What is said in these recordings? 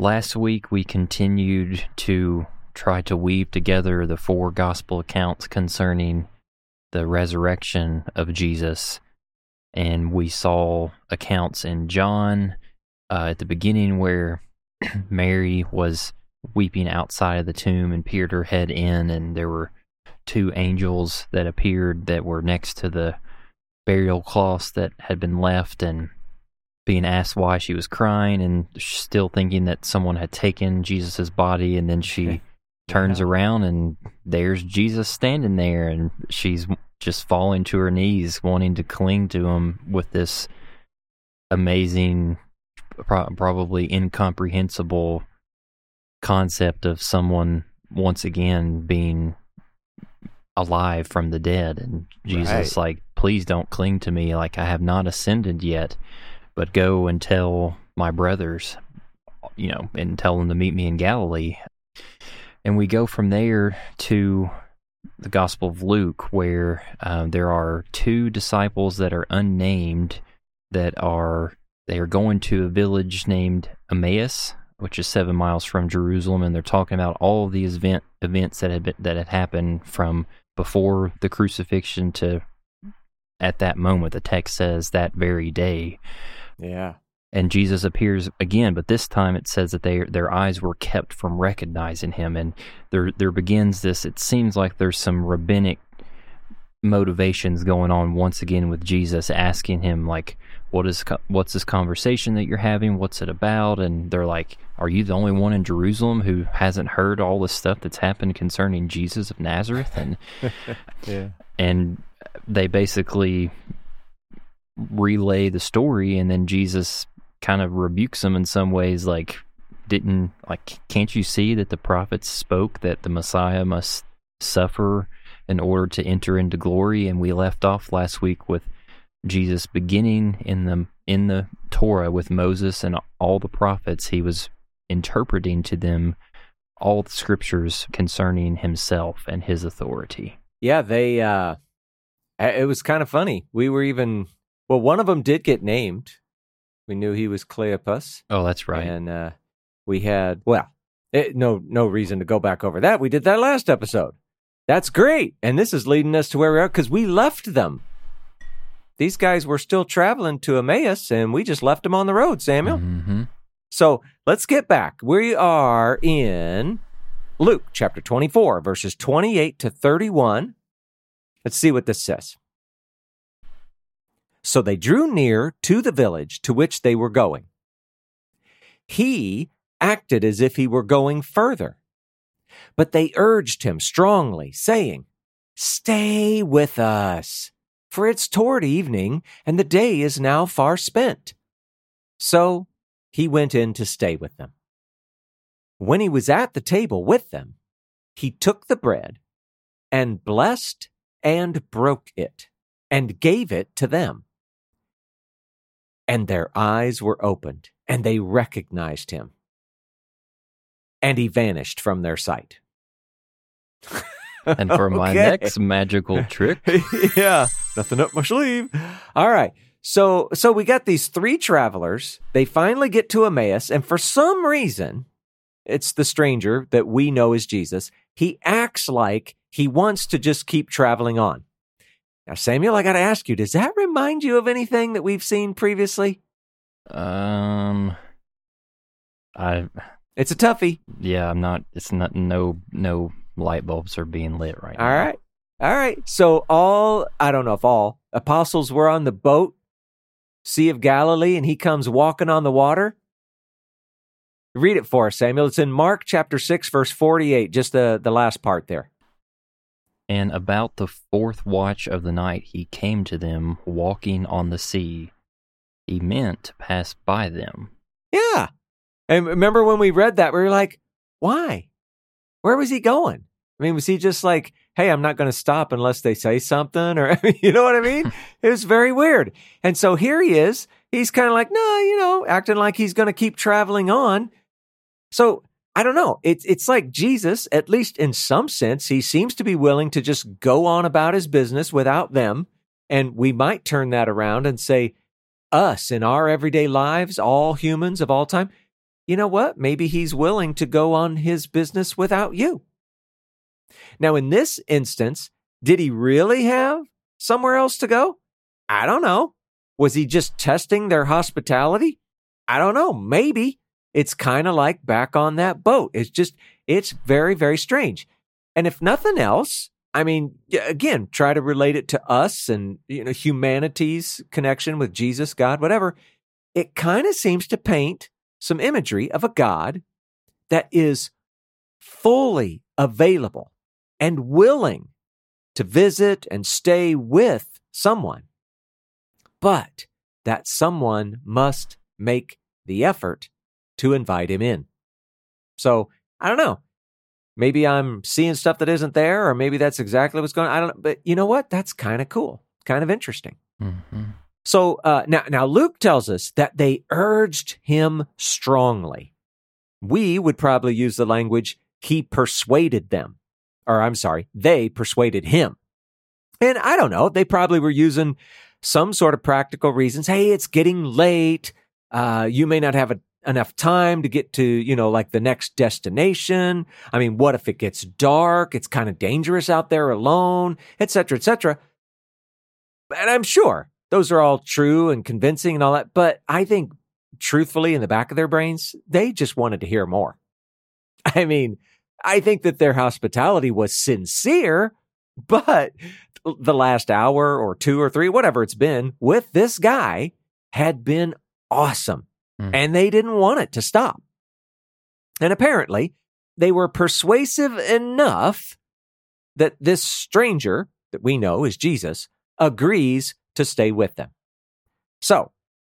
Last week we continued to try to weave together the four Gospel accounts concerning the resurrection of Jesus. And we saw accounts in John uh, at the beginning where Mary was weeping outside of the tomb and peered her head in, and there were two angels that appeared that were next to the burial cloths that had been left and being asked why she was crying and still thinking that someone had taken Jesus' body and then she turns Yeah. around and there's Jesus standing there and she's just falling to her knees wanting to cling to him with this amazing pro- probably incomprehensible concept of someone once again being alive from the dead and Jesus Right. like please don't cling to me like I have not ascended yet but go and tell my brothers you know and tell them to meet me in Galilee and we go from there to the Gospel of Luke where um, there are two disciples that are unnamed that are they are going to a village named Emmaus which is seven miles from Jerusalem, and they're talking about all of these event events that had been, that had happened from before the crucifixion to at that moment. The text says that very day, Yeah. and Jesus appears again, but this time it says that they their eyes were kept from recognizing him, and there there begins this. It seems like there's some rabbinic motivations going on once again with Jesus, asking him like, "What is what's this conversation that you're having? What's it about?" And they're like, "Are you the only one in Jerusalem who hasn't heard all the stuff that's happened concerning Jesus of Nazareth?" And Yeah. and they basically relay the story and then Jesus kind of rebukes them in some ways like didn't like can't you see that the prophets spoke that the Messiah must suffer in order to enter into glory and we left off last week with Jesus beginning in the in the Torah with Moses and all the prophets he was interpreting to them all the scriptures concerning himself and his authority. Yeah, they uh it was kind of funny. We were even well, one of them did get named. We knew he was Cleopas. Oh, that's right. And uh we had well, it, no no reason to go back over that. We did that last episode. That's great. And this is leading us to where we are cuz we left them. These guys were still traveling to Emmaus and we just left them on the road, Samuel. hmm So let's get back. We are in Luke chapter 24, verses 28 to 31. Let's see what this says. So they drew near to the village to which they were going. He acted as if he were going further, but they urged him strongly, saying, Stay with us, for it's toward evening, and the day is now far spent. So he went in to stay with them. When he was at the table with them, he took the bread and blessed and broke it and gave it to them. And their eyes were opened and they recognized him. And he vanished from their sight. And for my next magical trick, yeah, nothing up my sleeve. All right. So so we got these three travelers. They finally get to Emmaus, and for some reason, it's the stranger that we know as Jesus. He acts like he wants to just keep traveling on. Now, Samuel, I got to ask you, does that remind you of anything that we've seen previously? um, I It's a toughie. yeah, I'm not. It's not. No, no light bulbs are being lit right All now. right. All right. So all I don't know if all apostles were on the boat, Sea of Galilee, and he comes walking on the water. Read it for us, Samuel. It's in Mark chapter six, verse forty-eight, just the, the last part there. And about the fourth watch of the night, he came to them walking on the sea. He meant to pass by them. Yeah. And remember when we read that, we were like, Why? Where was he going? I mean, was he just like, hey, I'm not going to stop unless they say something? Or, you know what I mean? it was very weird. And so here he is. He's kind of like, no, you know, acting like he's going to keep traveling on. So I don't know. It's, it's like Jesus, at least in some sense, he seems to be willing to just go on about his business without them. And we might turn that around and say, us in our everyday lives, all humans of all time, you know what? Maybe he's willing to go on his business without you. Now, in this instance, did he really have somewhere else to go? I don't know. Was he just testing their hospitality? I don't know. Maybe. It's kind of like back on that boat. It's just, it's very, very strange. And if nothing else, I mean, again, try to relate it to us and, you know, humanity's connection with Jesus, God, whatever. It kind of seems to paint some imagery of a God that is fully available and willing to visit and stay with someone. But that someone must make the effort to invite him in. So I don't know. Maybe I'm seeing stuff that isn't there, or maybe that's exactly what's going on. I don't know. But you know what? That's kind of cool, kind of interesting. Mm-hmm. So uh, now, now Luke tells us that they urged him strongly. We would probably use the language, he persuaded them or I'm sorry, they persuaded him. And I don't know, they probably were using some sort of practical reasons. Hey, it's getting late. Uh, you may not have a, enough time to get to, you know, like the next destination. I mean, what if it gets dark? It's kind of dangerous out there alone, etc., etc. And I'm sure those are all true and convincing and all that. But I think truthfully, in the back of their brains, they just wanted to hear more. I mean, I think that their hospitality was sincere, but the last hour or two or three, whatever it's been, with this guy had been awesome. Mm. And they didn't want it to stop. And apparently, they were persuasive enough that this stranger that we know is Jesus agrees to stay with them. So,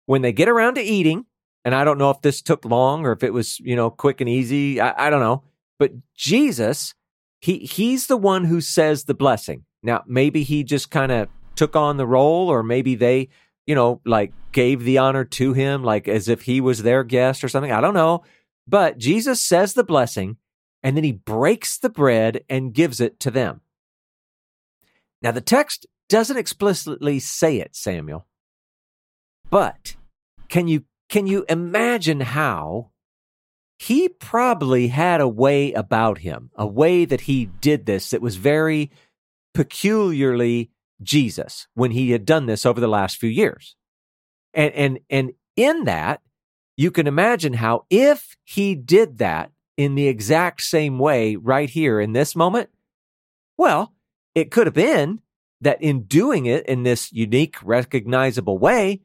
when they get around to eating, and I don't know if this took long or if it was, you know, quick and easy, I, I don't know. But Jesus, he he's the one who says the blessing. Now, maybe he just kind of took on the role, or maybe they, you know, like gave the honor to him, like as if he was their guest or something. I don't know. But Jesus says the blessing, and then he breaks the bread and gives it to them. Now, the text doesn't explicitly say it, Samuel. But can you can you imagine how he probably had a way about him, a way that he did this that was very peculiarly Jesus when he had done this over the last few years. And and and in that, you can imagine how if he did that in the exact same way right here in this moment, well, it could have been that in doing it in this unique, recognizable way,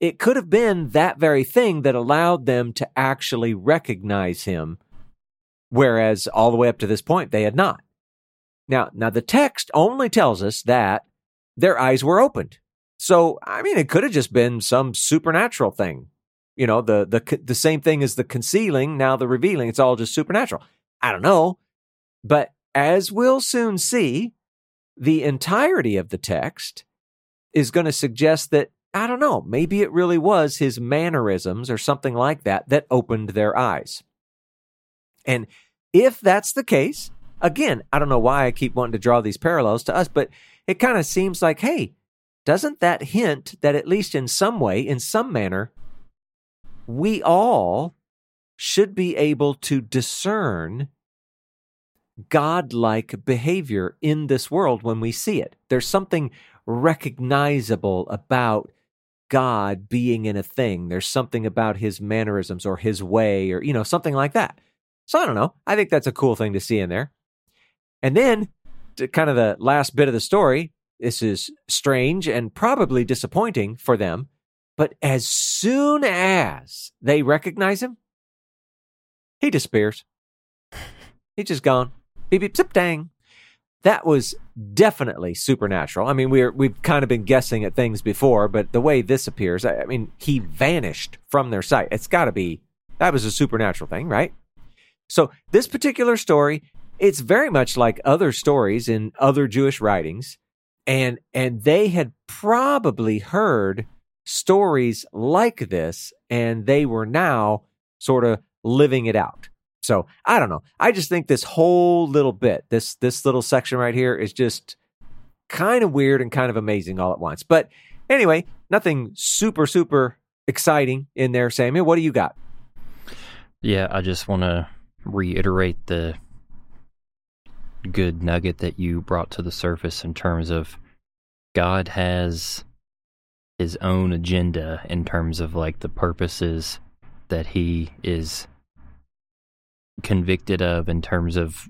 it could have been that very thing that allowed them to actually recognize him, whereas all the way up to this point they had not. Now, now the text only tells us that their eyes were opened. So, I mean, it could have just been some supernatural thing. You know, the the the same thing as the concealing, now the revealing. It's all just supernatural. I don't know, but as we'll soon see, the entirety of the text is going to suggest that I don't know, maybe it really was his mannerisms or something like that that opened their eyes. And if that's the case, again, I don't know why I keep wanting to draw these parallels to us, but it kind of seems like, hey, doesn't that hint that at least in some way, in some manner, we all should be able to discern godlike behavior in this world when we see it? There's something recognizable about God being in a thing. There's something about his mannerisms or his way or, you know, something like that. So I don't know. I think that's a cool thing to see in there. And then, kind of the last bit of the story, this is strange and probably disappointing for them. But as soon as they recognize him, he disappears. He's just gone. Beep, beep, zip, dang that was definitely supernatural. I mean, we're we've kind of been guessing at things before, but the way this appears, I, I mean, he vanished from their sight. It's got to be that was a supernatural thing, right? So this particular story, it's very much like other stories in other Jewish writings, and and they had probably heard stories like this, and they were now sort of living it out. So I don't know. I just think this whole little bit, this this little section right here, is just kind of weird and kind of amazing all at once. But anyway, nothing super super exciting in there, Samuel. What do you got? Yeah, I just want to reiterate the good nugget that you brought to the surface in terms of God has his own agenda in terms of like the purposes that he is convicted of in terms of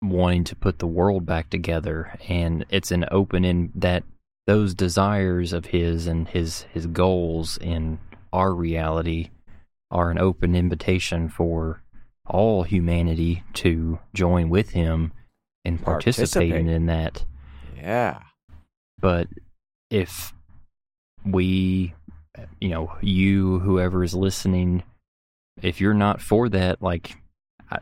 wanting to put the world back together. And it's an open in that those desires of his and his his goals in our reality are an open invitation for all humanity to join with him in participating in that. Yeah. But if we, you know, you, whoever is listening, if you're not for that, like, I,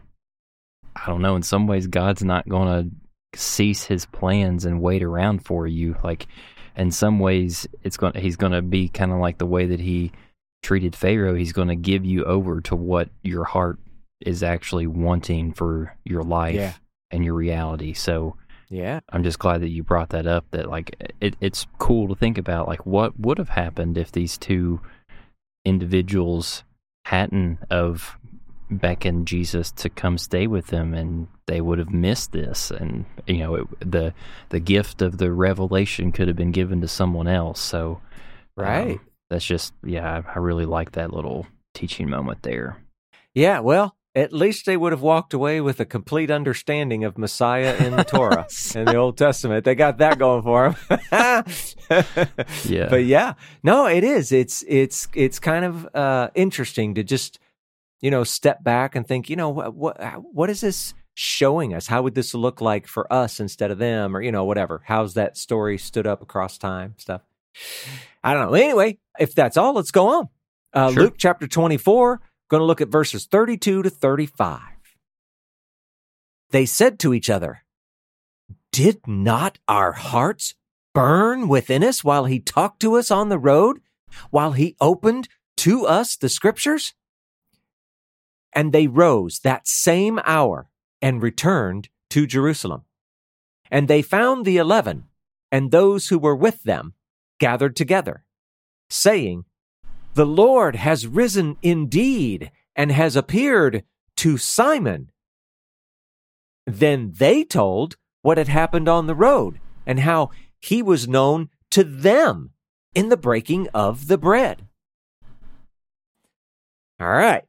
I don't know, in some ways, God's not going to cease his plans and wait around for you. Like, in some ways, it's going, he's going to be kind of like the way that he treated Pharaoh. He's going to give you over to what your heart is actually wanting for your life Yeah. And your reality. So, Yeah. I'm just glad that you brought that up. That like it, it's cool to think about like what would have happened if these two individuals hadn't of beckoned Jesus to come stay with them, and they would have missed this. And you know, it, the the gift of the revelation could have been given to someone else. So, um, Right. that's just yeah. I, I really like that little teaching moment there. Yeah, well, at least they would have walked away with a complete understanding of Messiah in the Torah in the Old Testament. They got that going for them. Yeah. But yeah, no, it is. It's it's it's kind of uh, interesting to just you know step back and think, you know, what what what is this showing us? How would this look like for us instead of them, or you know, whatever? How's that story stood up across time? Stuff. I don't know. Anyway, if that's all, let's go on. Uh, Sure. Luke chapter twenty four. Going to look at verses 32 to 35. They said to each other, Did not our hearts burn within us while he talked to us on the road, while he opened to us the scriptures? And they rose that same hour and returned to Jerusalem. And they found the eleven and those who were with them gathered together, saying, the Lord has risen indeed and has appeared to Simon. Then they told what had happened on the road and how he was known to them in the breaking of the bread. All right.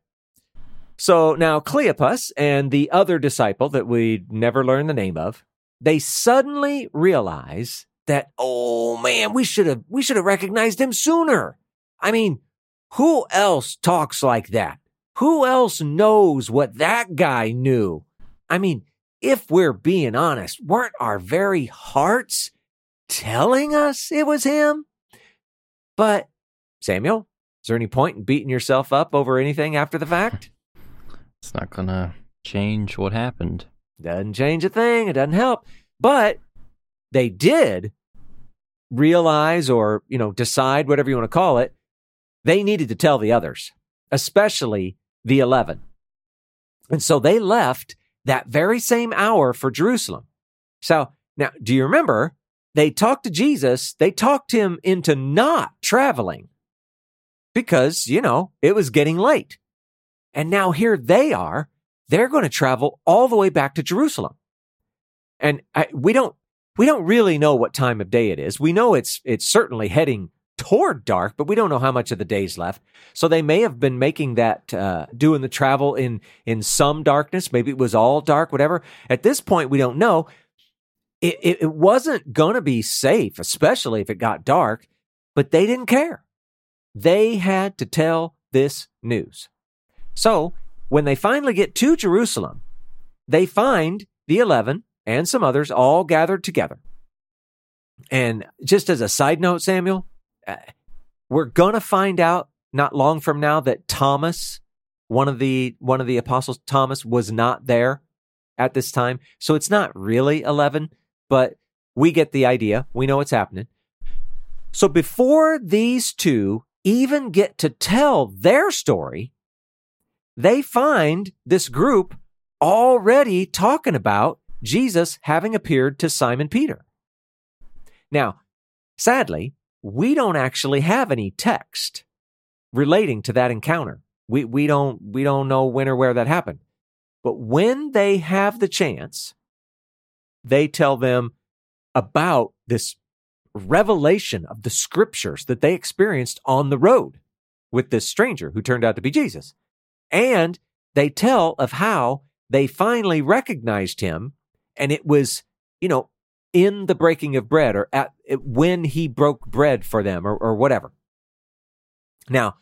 So now Cleopas and the other disciple that we never learn the name of, they suddenly realize that, oh man, we should have we should have recognized him sooner. I mean, who else talks like that? Who else knows what that guy knew? I mean, if we're being honest, weren't our very hearts telling us it was him? But, Samuel, is there any point in beating yourself up over anything after the fact? It's not gonna change what happened. Doesn't change a thing. It doesn't help. But they did realize or, you know, decide, whatever you want to call it, they needed to tell the others, especially the 11. And so they left that very same hour for Jerusalem. So now, do you remember? They talked to Jesus, they talked him into not traveling because, you know, it was getting late. And now here they are. They're going to travel all the way back to Jerusalem. And I, we don't we don't really know what time of day it is. We know it's it's certainly heading toward dark, but we don't know how much of the day's left. So they may have been making that uh, doing the travel in in some darkness. Maybe it was all dark, whatever. At this point, we don't know. It it, it wasn't going to be safe, especially if it got dark. But they didn't care. They had to tell this news. So when they finally get to Jerusalem, they find the eleven and some others all gathered together. And just as a side note, Samuel, Uh, we're going to find out not long from now that Thomas one of the one of the apostles Thomas was not there at this time. So it's not really 11, but we get the idea. We know what's happening. So before these two even get to tell their story, they find this group already talking about Jesus having appeared to Simon Peter. Now, sadly, we don't actually have any text relating to that encounter. We, we don't we don't know when or where that happened. But when they have the chance, they tell them about this revelation of the scriptures that they experienced on the road with this stranger who turned out to be Jesus. And they tell of how they finally recognized him and it was, you know, in the breaking of bread or at when he broke bread for them or, or whatever. Now,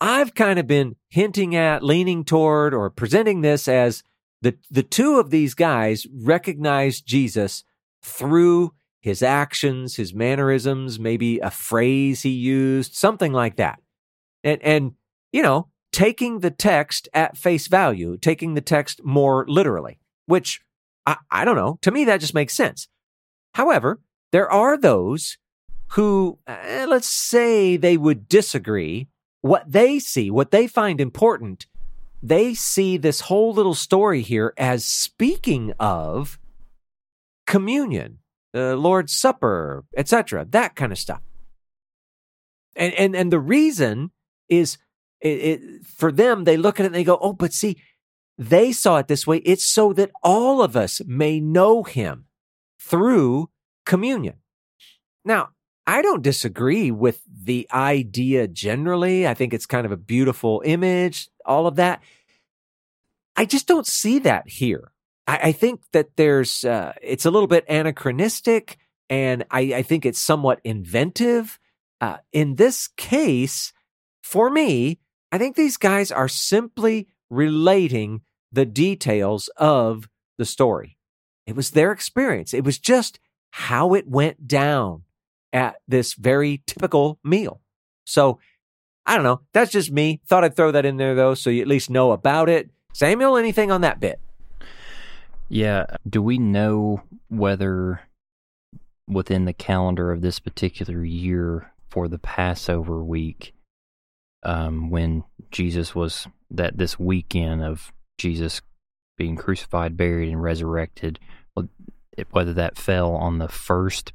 I've kind of been hinting at, leaning toward, or presenting this as the, the two of these guys recognized Jesus through his actions, his mannerisms, maybe a phrase he used, something like that. And, and, you know, taking the text at face value, taking the text more literally, which I, I don't know. To me, that just makes sense. However, there are those who, eh, let's say they would disagree. What they see, what they find important, they see this whole little story here as speaking of communion, the Lord's Supper, etc., that kind of stuff. And and and the reason is it, it, for them, they look at it and they go, "Oh, but see, they saw it this way. It's so that all of us may know him through communion. Now, I don't disagree with the idea generally. I think it's kind of a beautiful image, all of that. I just don't see that here. I, I think that there's, uh, it's a little bit anachronistic and I, I think it's somewhat inventive. Uh, in this case, for me, I think these guys are simply relating the details of the story. It was their experience. It was just how it went down at this very typical meal. So I don't know. That's just me. Thought I'd throw that in there though, so you at least know about it. Samuel, anything on that bit? Yeah. Do we know whether within the calendar of this particular year for the Passover week, um, when Jesus was that this weekend of Jesus being crucified, buried, and resurrected, whether that fell on the first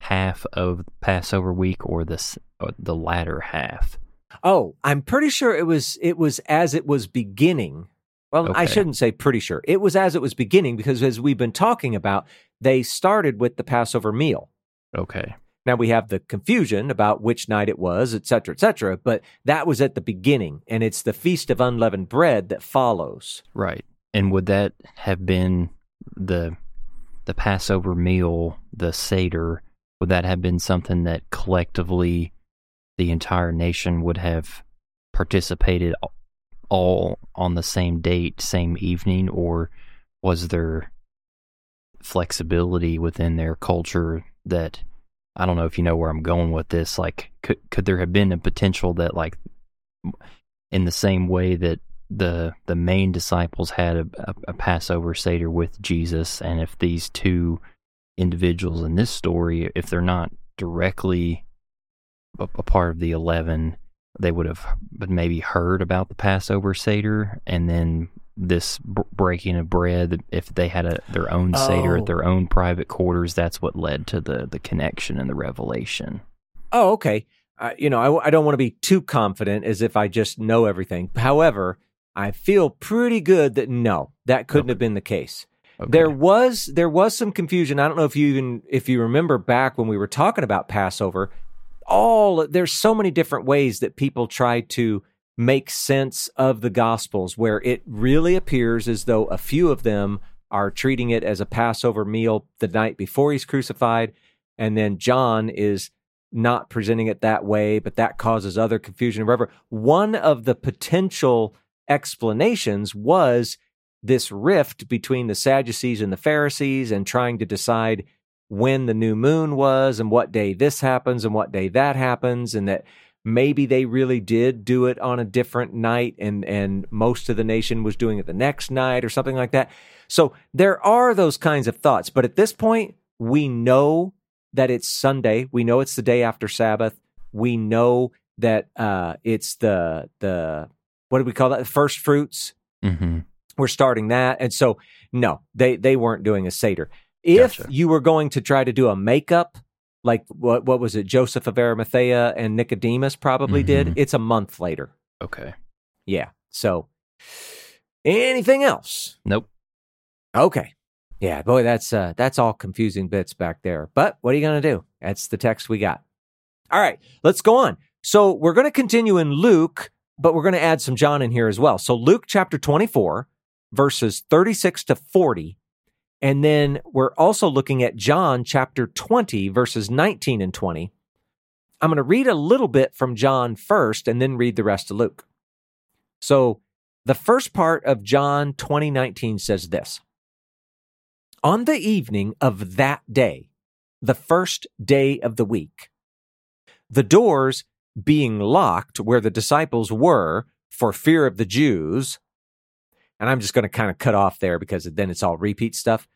half of Passover week or the or the latter half. Oh, I'm pretty sure it was it was as it was beginning. Well, okay. I shouldn't say pretty sure. It was as it was beginning because as we've been talking about, they started with the Passover meal. Okay. Now we have the confusion about which night it was, et cetera, et cetera, but that was at the beginning, and it's the Feast of Unleavened Bread that follows. Right. And would that have been the the Passover meal, the Seder, would that have been something that collectively the entire nation would have participated all on the same date, same evening, or was there flexibility within their culture that I don't know if you know where I'm going with this. Like, could could there have been a potential that, like, in the same way that the the main disciples had a, a, a Passover seder with Jesus, and if these two individuals in this story, if they're not directly a, a part of the eleven, they would have but maybe heard about the Passover seder, and then this b- breaking of bread if they had a their own seder oh. at their own private quarters that's what led to the the connection and the revelation oh okay uh, you know I, I don't want to be too confident as if i just know everything however i feel pretty good that no that couldn't okay. have been the case okay. there was there was some confusion i don't know if you even if you remember back when we were talking about passover all there's so many different ways that people try to make sense of the Gospels, where it really appears as though a few of them are treating it as a Passover meal the night before he's crucified. And then John is not presenting it that way, but that causes other confusion. Whatever. One of the potential explanations was this rift between the Sadducees and the Pharisees and trying to decide when the new moon was and what day this happens and what day that happens, and that maybe they really did do it on a different night and and most of the nation was doing it the next night or something like that. So there are those kinds of thoughts, but at this point we know that it's Sunday. We know it's the day after Sabbath. We know that uh, it's the the what do we call that? The first fruits. Mm-hmm. We're starting that, and so no, they they weren't doing a seder. If Gotcha. you were going to try to do a makeup, like what what was it, Joseph of Arimathea and Nicodemus probably did, Mhm. it's a month later. Okay. Yeah. So anything else? Nope. Okay. Yeah, boy, that's uh that's all confusing bits back there. But what are you gonna do? That's the text we got. All right, let's go on. So we're gonna continue in Luke, but we're gonna add some John in here as well. So Luke chapter 24, verses 36 to 40. And then we're also looking at John chapter 20, verses 19 and 20. I'm going to read a little bit from John first and then read the rest of Luke. So the first part of John 2019 says this On the evening of that day, the first day of the week, the doors being locked where the disciples were for fear of the Jews, and I'm just going to kind of cut off there because then it's all repeat stuff,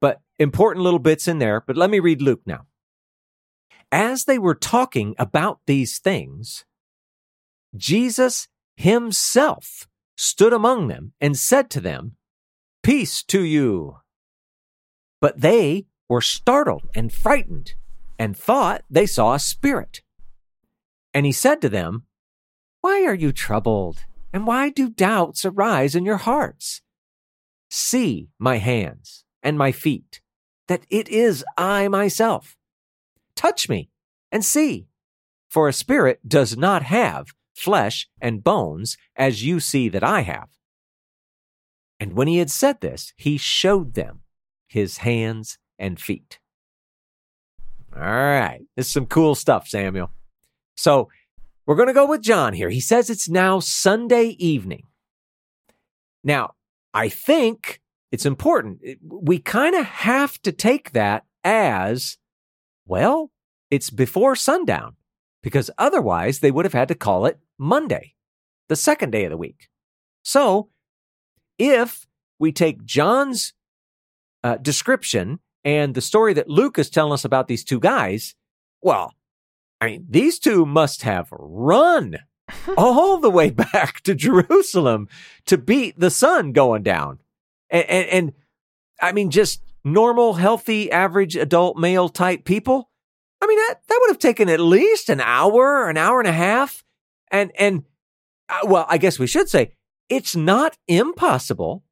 but important little bits in there. But let me read Luke now. As they were talking about these things, Jesus himself stood among them and said to them, Peace to you. But they were startled and frightened and thought they saw a spirit. And he said to them, Why are you troubled? And why do doubts arise in your hearts? See my hands and my feet, that it is I myself. Touch me and see. For a spirit does not have flesh and bones as you see that I have. And when he had said this, he showed them his hands and feet. All right. This is some cool stuff, Samuel. So we're going to go with John here. He says it's now Sunday evening. Now, I think it's important. We kind of have to take that as, well, it's before sundown because otherwise they would have had to call it Monday, the second day of the week. So if we take John's uh, description and the story that Luke is telling us about these two guys, well, I mean, these two must have run all the way back to Jerusalem to beat the sun going down. And, and, and I mean, just normal, healthy, average adult male type people. I mean, that, that would have taken at least an hour, an hour and a half. And, and, uh, well, I guess we should say it's not impossible.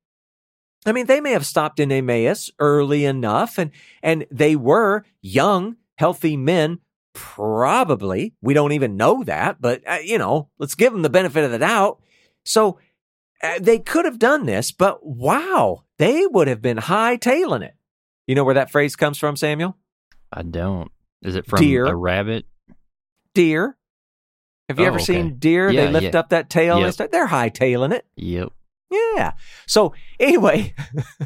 I mean, they may have stopped in Emmaus early enough and, and they were young, healthy men. Probably. We don't even know that, but, uh, you know, let's give them the benefit of the doubt. So uh, they could have done this, but wow, they would have been hightailing it. You know where that phrase comes from, Samuel? I don't. Is it from Deer. a rabbit? Deer. Have you Oh, ever okay. seen deer? Yeah, they lift yeah. up that tail and start, they're hightailing it. Yep. Yeah. So anyway,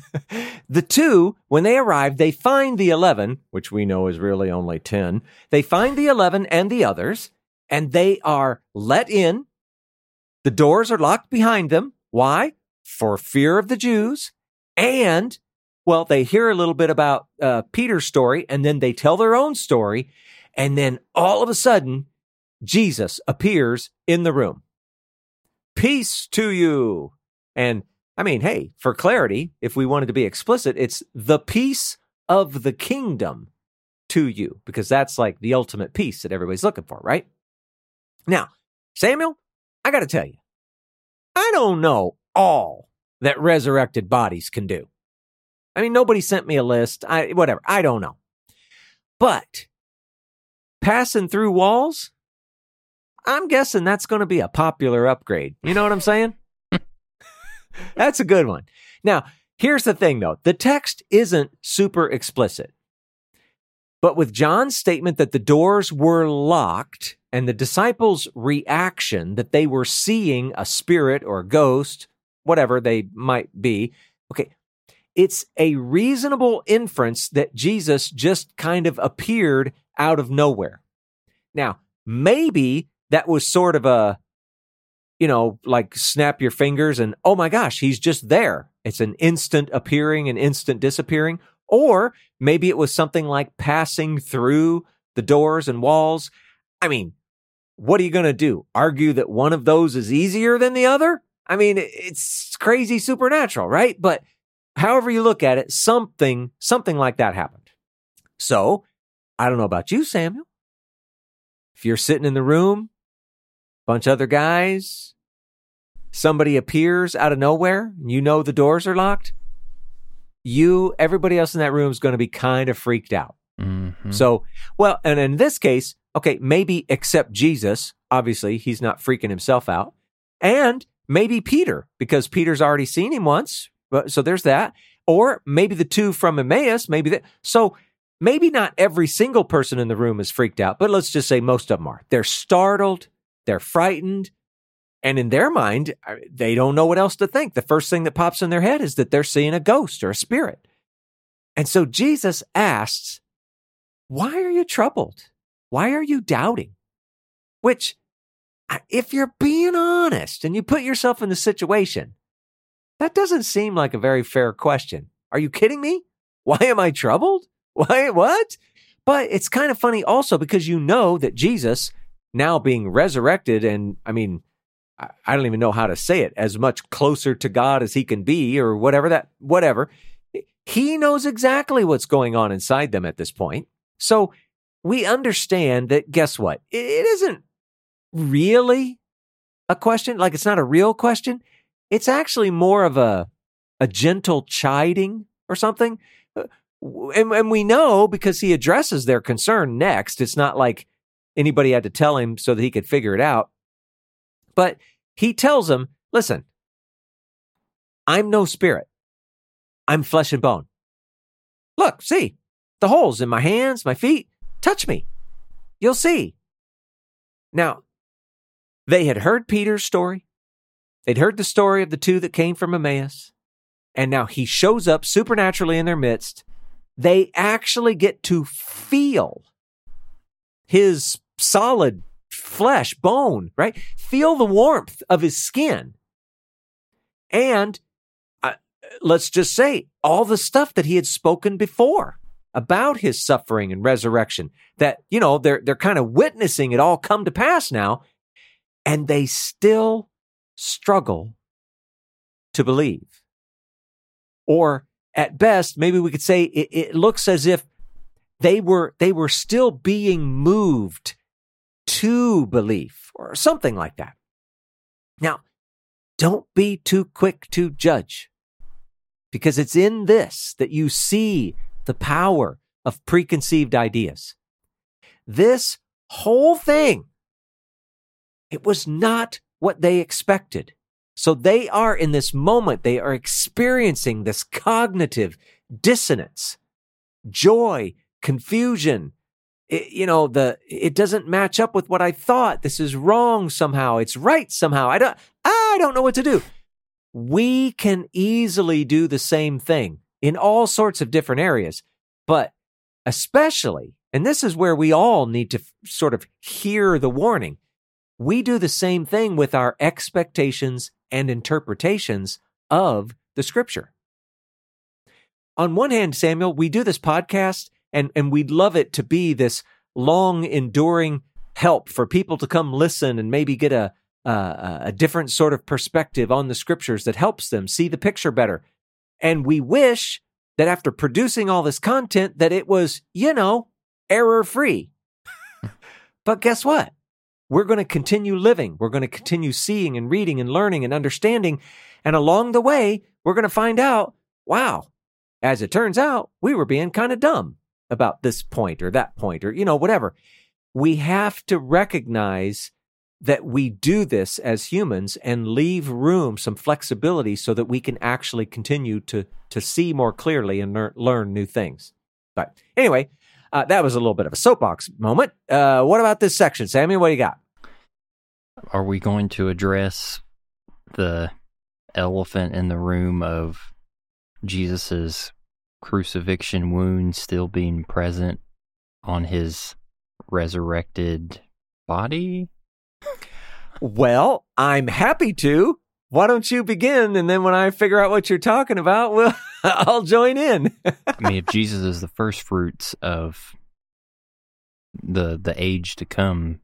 the two, when they arrive, they find the 11, which we know is really only 10. They find the 11 and the others, and they are let in. The doors are locked behind them. Why? For fear of the Jews. And, well, they hear a little bit about uh, Peter's story, and then they tell their own story. And then all of a sudden, Jesus appears in the room. Peace to you. And I mean, hey, for clarity, if we wanted to be explicit, it's the peace of the kingdom to you, because that's like the ultimate peace that everybody's looking for, right? Now, Samuel, I got to tell you, I don't know all that resurrected bodies can do. I mean, nobody sent me a list. I whatever. I don't know. But passing through walls, I'm guessing that's going to be a popular upgrade. You know what I'm saying? That's a good one. Now, here's the thing though the text isn't super explicit. But with John's statement that the doors were locked and the disciples' reaction that they were seeing a spirit or a ghost, whatever they might be, okay, it's a reasonable inference that Jesus just kind of appeared out of nowhere. Now, maybe that was sort of a, you know, like snap your fingers and oh my gosh, he's just there. It's an instant appearing and instant disappearing. Or maybe it was something like passing through the doors and walls. I mean, what are you going to do? Argue that one of those is easier than the other? I mean, it's crazy supernatural, right? But however you look at it, something, something like that happened. So I don't know about you, Samuel. If you're sitting in the room, bunch of other guys, somebody appears out of nowhere, you know the doors are locked, you, everybody else in that room is going to be kind of freaked out. Mm-hmm. So, well, and in this case, okay, maybe except Jesus, obviously, he's not freaking himself out. And maybe Peter, because Peter's already seen him once. But, so there's that. Or maybe the two from Emmaus, maybe that. So maybe not every single person in the room is freaked out, but let's just say most of them are. They're startled, they're frightened, and in their mind, uh, they don't know what else to think. The first thing that pops in their head is that they're seeing a ghost or a spirit. And so Jesus asks, Why are you troubled? Why are you doubting? Which, if you're being honest and you put yourself in the situation, that doesn't seem like a very fair question. Are you kidding me? Why am I troubled? Why, what? But it's kind of funny also because you know that Jesus, now being resurrected, and I mean, I don't even know how to say it, as much closer to God as he can be, or whatever that, whatever. He knows exactly what's going on inside them at this point. So we understand that, guess what? It isn't really a question, like it's not a real question. It's actually more of a, a gentle chiding or something. Uh, and, and we know because he addresses their concern next. It's not like anybody had to tell him so that he could figure it out. But he tells them, listen, I'm no spirit. I'm flesh and bone. Look, see the holes in my hands, my feet. Touch me. You'll see. Now, they had heard Peter's story. They'd heard the story of the two that came from Emmaus. And now he shows up supernaturally in their midst. They actually get to feel his solid flesh, bone, right? Feel the warmth of his skin. And uh, let's just say all the stuff that he had spoken before about his suffering and resurrection that, you know, they're, they're kind of witnessing it all come to pass now. And they still struggle to believe. Or at best, maybe we could say it, it looks as if they were, they were still being moved to belief or something like that. Now, don't be too quick to judge because it's in this that you see the power of preconceived ideas. This whole thing, it was not what they expected. So they are in this moment, they are experiencing this cognitive dissonance, joy, confusion, it, you know, the it doesn't match up with what I thought. This is wrong somehow. It's right somehow. I don't I don't know what to do. We can easily do the same thing in all sorts of different areas, but especially, and this is where we all need to f- sort of hear the warning. We do the same thing with our expectations and interpretations of the scripture. On one hand, Samuel, we do this podcast and and we'd love it to be this long enduring help for people to come listen and maybe get a uh, a different sort of perspective on the scriptures that helps them see the picture better. And we wish that after producing all this content that it was, you know, error free. but guess what? We're going to continue living. We're going to continue seeing and reading and learning and understanding. And along the way, we're going to find out, wow, as it turns out, we were being kind of dumb about this point or that point or, you know, whatever. We have to recognize that we do this as humans and leave room, some flexibility so that we can actually continue to, to see more clearly and learn, learn new things. But anyway, uh, that was a little bit of a soapbox moment. Uh, what about this section, Sammy? What do you got? Are we going to address the elephant in the room of Jesus's crucifixion wound still being present on his resurrected body. Well, I'm happy to. Why don't you begin? And then when I figure out what you're talking about, well, I'll join in. I mean, if Jesus is the first fruits of the the age to come,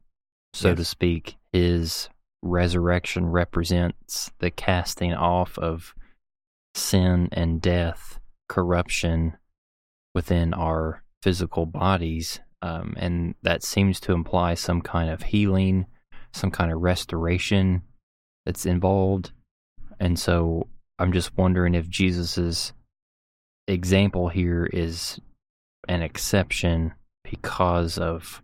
so Yes. to speak, his resurrection represents the casting off of sin and death, corruption within our physical bodies, um, and that seems to imply some kind of healing, some kind of restoration that's involved. And so, I'm just wondering if Jesus's example here is an exception because of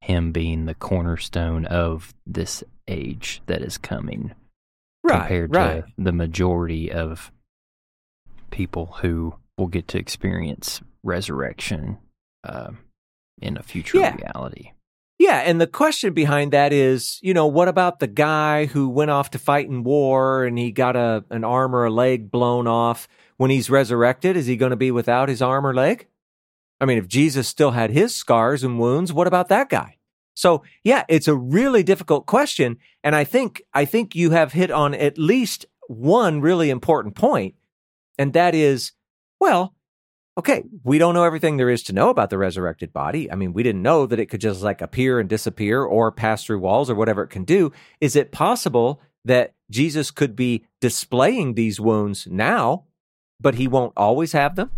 him being the cornerstone of this age that is coming compared right. to the majority of people who will get to experience resurrection um, in a future Yeah. reality. Yeah, and the question behind that is, you know, what about the guy who went off to fight in war and he got a an arm or a leg blown off? When he's resurrected, is he going to be without his arm or leg? I mean, if Jesus still had his scars and wounds, what about that guy? So, yeah, it's a really difficult question, and I think I think you have hit on at least one really important point, and that is, well, okay, we don't know everything there is to know about the resurrected body. I mean, we didn't know that it could just like appear and disappear or pass through walls or whatever it can do. Is it possible that Jesus could be displaying these wounds now, but he won't always have them?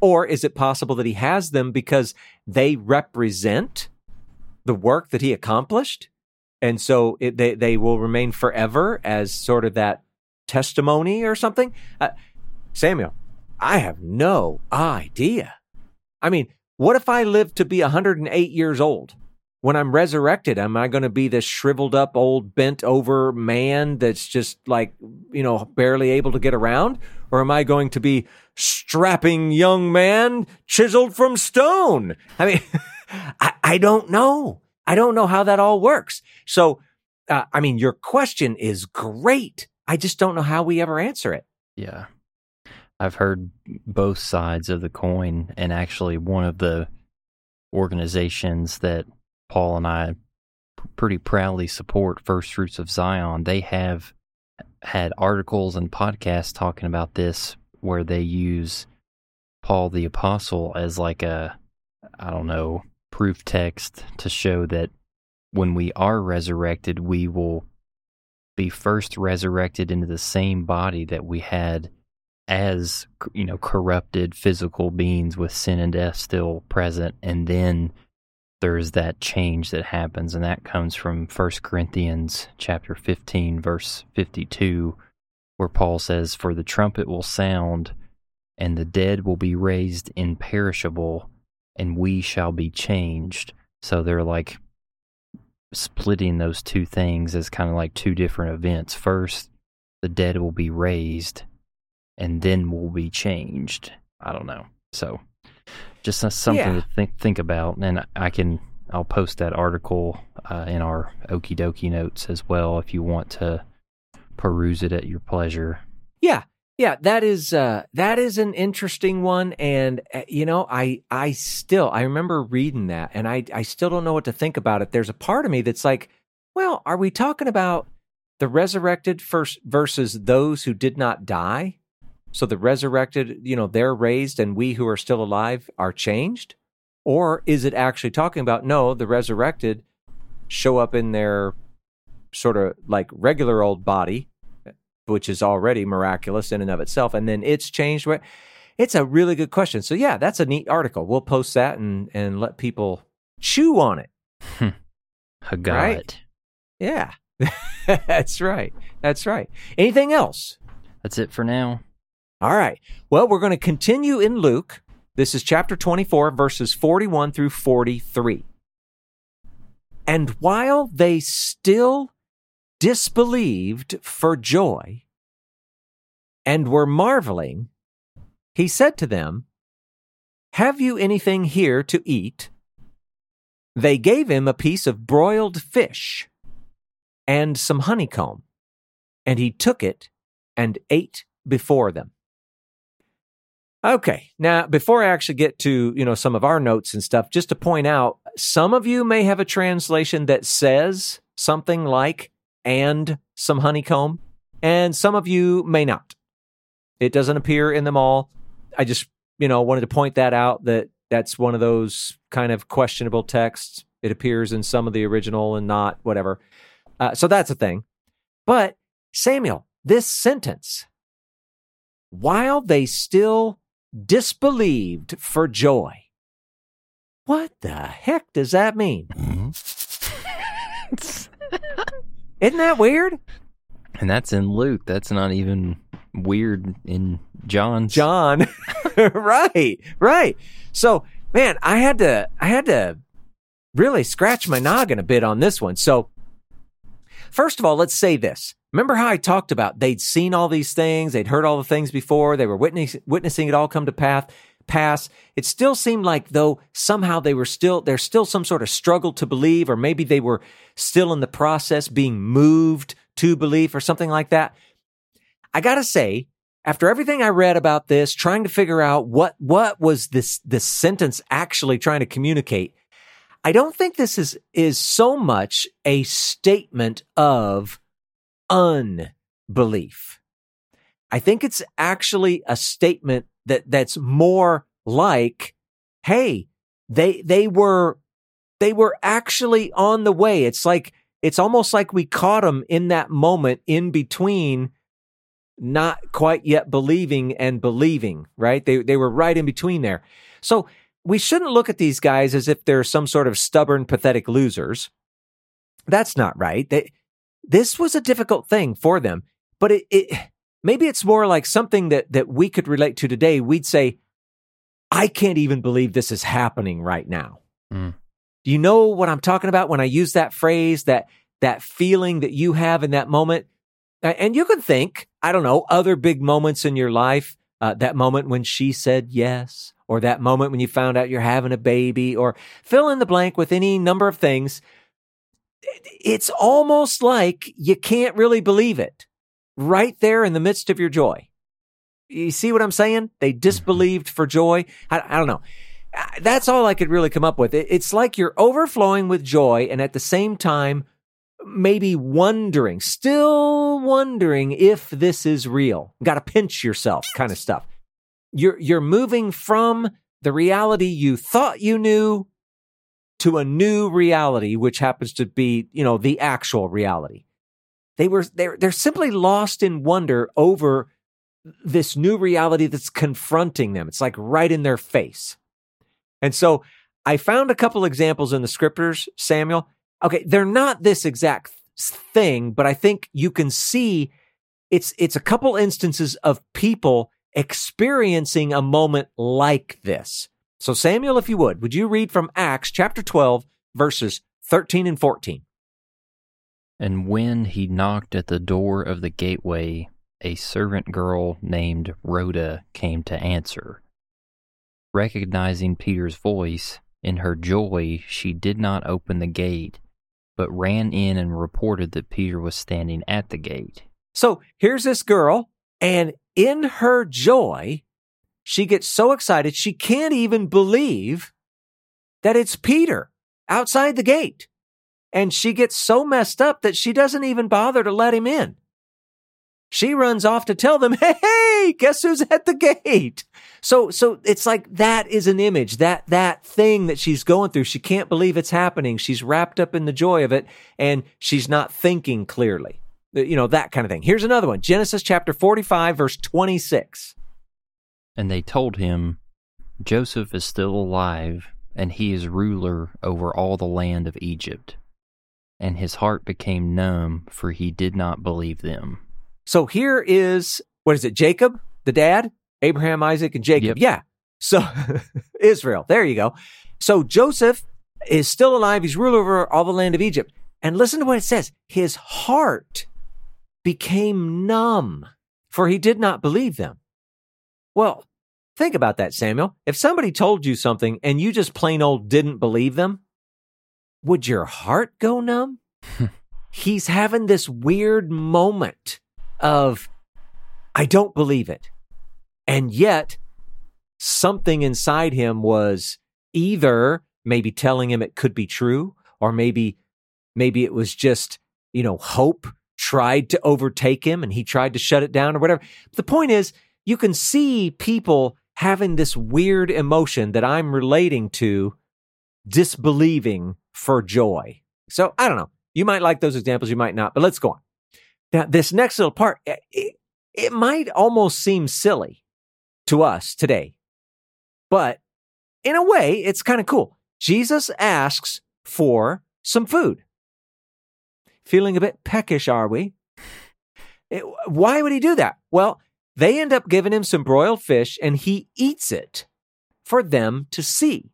Or is it possible that he has them because they represent the work that he accomplished? And so it, they, they will remain forever as sort of that testimony or something? Uh, Samuel, I have no idea. I mean, what if I live to be 108 years old? When I'm resurrected, am I going to be this shriveled up, old, bent over man that's just like, you know, barely able to get around? Or am I going to be strapping young man chiseled from stone? I mean, I, I don't know. I don't know how that all works. So, uh, I mean, your question is great. I just don't know how we ever answer it. Yeah. I've heard both sides of the coin, and actually, one of the organizations that Paul and I pretty proudly support, First Fruits of Zion, they have had articles and podcasts talking about this where they use Paul the Apostle as like a, I don't know, proof text to show that when we are resurrected, we will be first resurrected into the same body that we had as you know corrupted physical beings with sin and death still present and then there's that change that happens and that comes from 1 Corinthians chapter 15 verse 52 where Paul says for the trumpet will sound and the dead will be raised imperishable and we shall be changed. So they're like splitting those two things as kind of like two different events. First the dead will be raised and then we'll be changed. I don't know. So just something Yeah. to think think about, and I can I'll post that article uh, in our Okie Dokie notes as well if you want to peruse it at your pleasure. Yeah. Yeah, that is uh that is an interesting one and uh, you know, I I still I remember reading that and I I still don't know what to think about it. There's a part of me that's like, well, are we talking about the resurrected first versus those who did not die? So the resurrected, you know, they're raised and we who are still alive are changed? Or is it actually talking about no, the resurrected show up in their sort of like regular old body which is already miraculous in and of itself, and then it's changed. Where it's a really good question. So yeah, that's a neat article. We'll post that and and let people chew on it. Hmm. Haggad. Right. Yeah, that's right. That's right. Anything else? That's it for now. All right. Well, we're going to continue in Luke. This is chapter 24, verses 41 through 43. And while they still disbelieved for joy and were marveling, he said to them, Have you anything here to eat? They gave him a piece of broiled fish and some honeycomb, and he took it and ate before them. Okay. Now, before I actually get to, you know, some of our notes and stuff, just to point out, some of you may have a translation that says something like and some honeycomb, and some of you may not. It doesn't appear in them all. I just, you know, wanted to point that out that that's one of those kind of questionable texts. It appears in some of the original and not whatever. Uh, so that's a thing. But Samuel, this sentence, while they still disbelieved for joy. What the heck does that mean? Mm-hmm. Isn't that weird? And that's in Luke. That's not even weird in John's. John. right, right. So, man, I had to I had to really scratch my noggin a bit on this one. So, first of all, let's say this. Remember how I talked about they'd seen all these things, they'd heard all the things before, they were witness, witnessing it all come to pass. Pass. It still seemed like though somehow they were still there's still some sort of struggle to believe, or maybe they were still in the process being moved to belief or something like that. I gotta say, after everything I read about this, trying to figure out what what was this this sentence actually trying to communicate, I don't think this is is so much a statement of unbelief. I think it's actually a statement that that's more like, hey, they they were they were actually on the way. It's like it's almost like we caught them in that moment in between not quite yet believing and believing, right? They they were right in between there. So we shouldn't look at these guys as if they're some sort of stubborn, pathetic losers. That's not right. They, this was a difficult thing for them, but it, it maybe it's more like something that that we could relate to today. We'd say, I can't even believe this is happening right now. Mm. Do you know what I'm talking about when I use that phrase, that that feeling that you have in that moment? And you can think, I don't know, other big moments in your life, uh, that moment when she said yes, or that moment when you found out you're having a baby, or fill in the blank with any number of things it's almost like you can't really believe it right there in the midst of your joy. You see what I'm saying? They mm-hmm. disbelieved for joy. I, I don't know. That's all I could really come up with. It's like you're overflowing with joy and at the same time, maybe wondering, still wondering if this is real. Got to pinch yourself kind of stuff. You're, you're moving from the reality you thought you knew to a new reality, which happens to be, you know, the actual reality. They were, they're, they're simply lost in wonder over this new reality that's confronting them. It's like right in their face. And so I found a couple examples in the scriptures, Samuel. Okay, they're not this exact thing, but I think you can see it's it's a couple instances of people experiencing a moment like this. So, Samuel, if you would, would you read from Acts chapter 12, verses 13 and 14? And when he knocked at the door of the gateway, a servant girl named Rhoda came to answer. Recognizing Peter's voice, in her joy, she did not open the gate, but ran in and reported that Peter was standing at the gate. So here's this girl, and in her joy, she gets so excited she can't even believe that it's Peter outside the gate. And she gets so messed up that she doesn't even bother to let him in. She runs off to tell them, "Hey, hey guess who's at the gate?" So so it's like that is an image, that that thing that she's going through. She can't believe it's happening. She's wrapped up in the joy of it and she's not thinking clearly. You know, that kind of thing. Here's another one. Genesis chapter 45 verse 26. And they told him, Joseph is still alive, and he is ruler over all the land of Egypt. And his heart became numb, for he did not believe them. So here is, what is it, Jacob, the dad? Abraham, Isaac, and Jacob. Yep. Yeah. So Israel, there you go. So Joseph is still alive. He's ruler over all the land of Egypt. And listen to what it says his heart became numb, for he did not believe them. Well, think about that, Samuel. If somebody told you something and you just plain old didn't believe them, would your heart go numb? He's having this weird moment of, I don't believe it. And yet, something inside him was either maybe telling him it could be true or maybe maybe it was just you know hope tried to overtake him and he tried to shut it down or whatever but the point is you can see people having this weird emotion that i'm relating to disbelieving for joy so i don't know you might like those examples you might not but let's go on now this next little part eh, it, it might almost seem silly to us today but in a way, it's kind of cool. Jesus asks for some food. Feeling a bit peckish, are we? It, why would he do that? Well, they end up giving him some broiled fish and he eats it for them to see.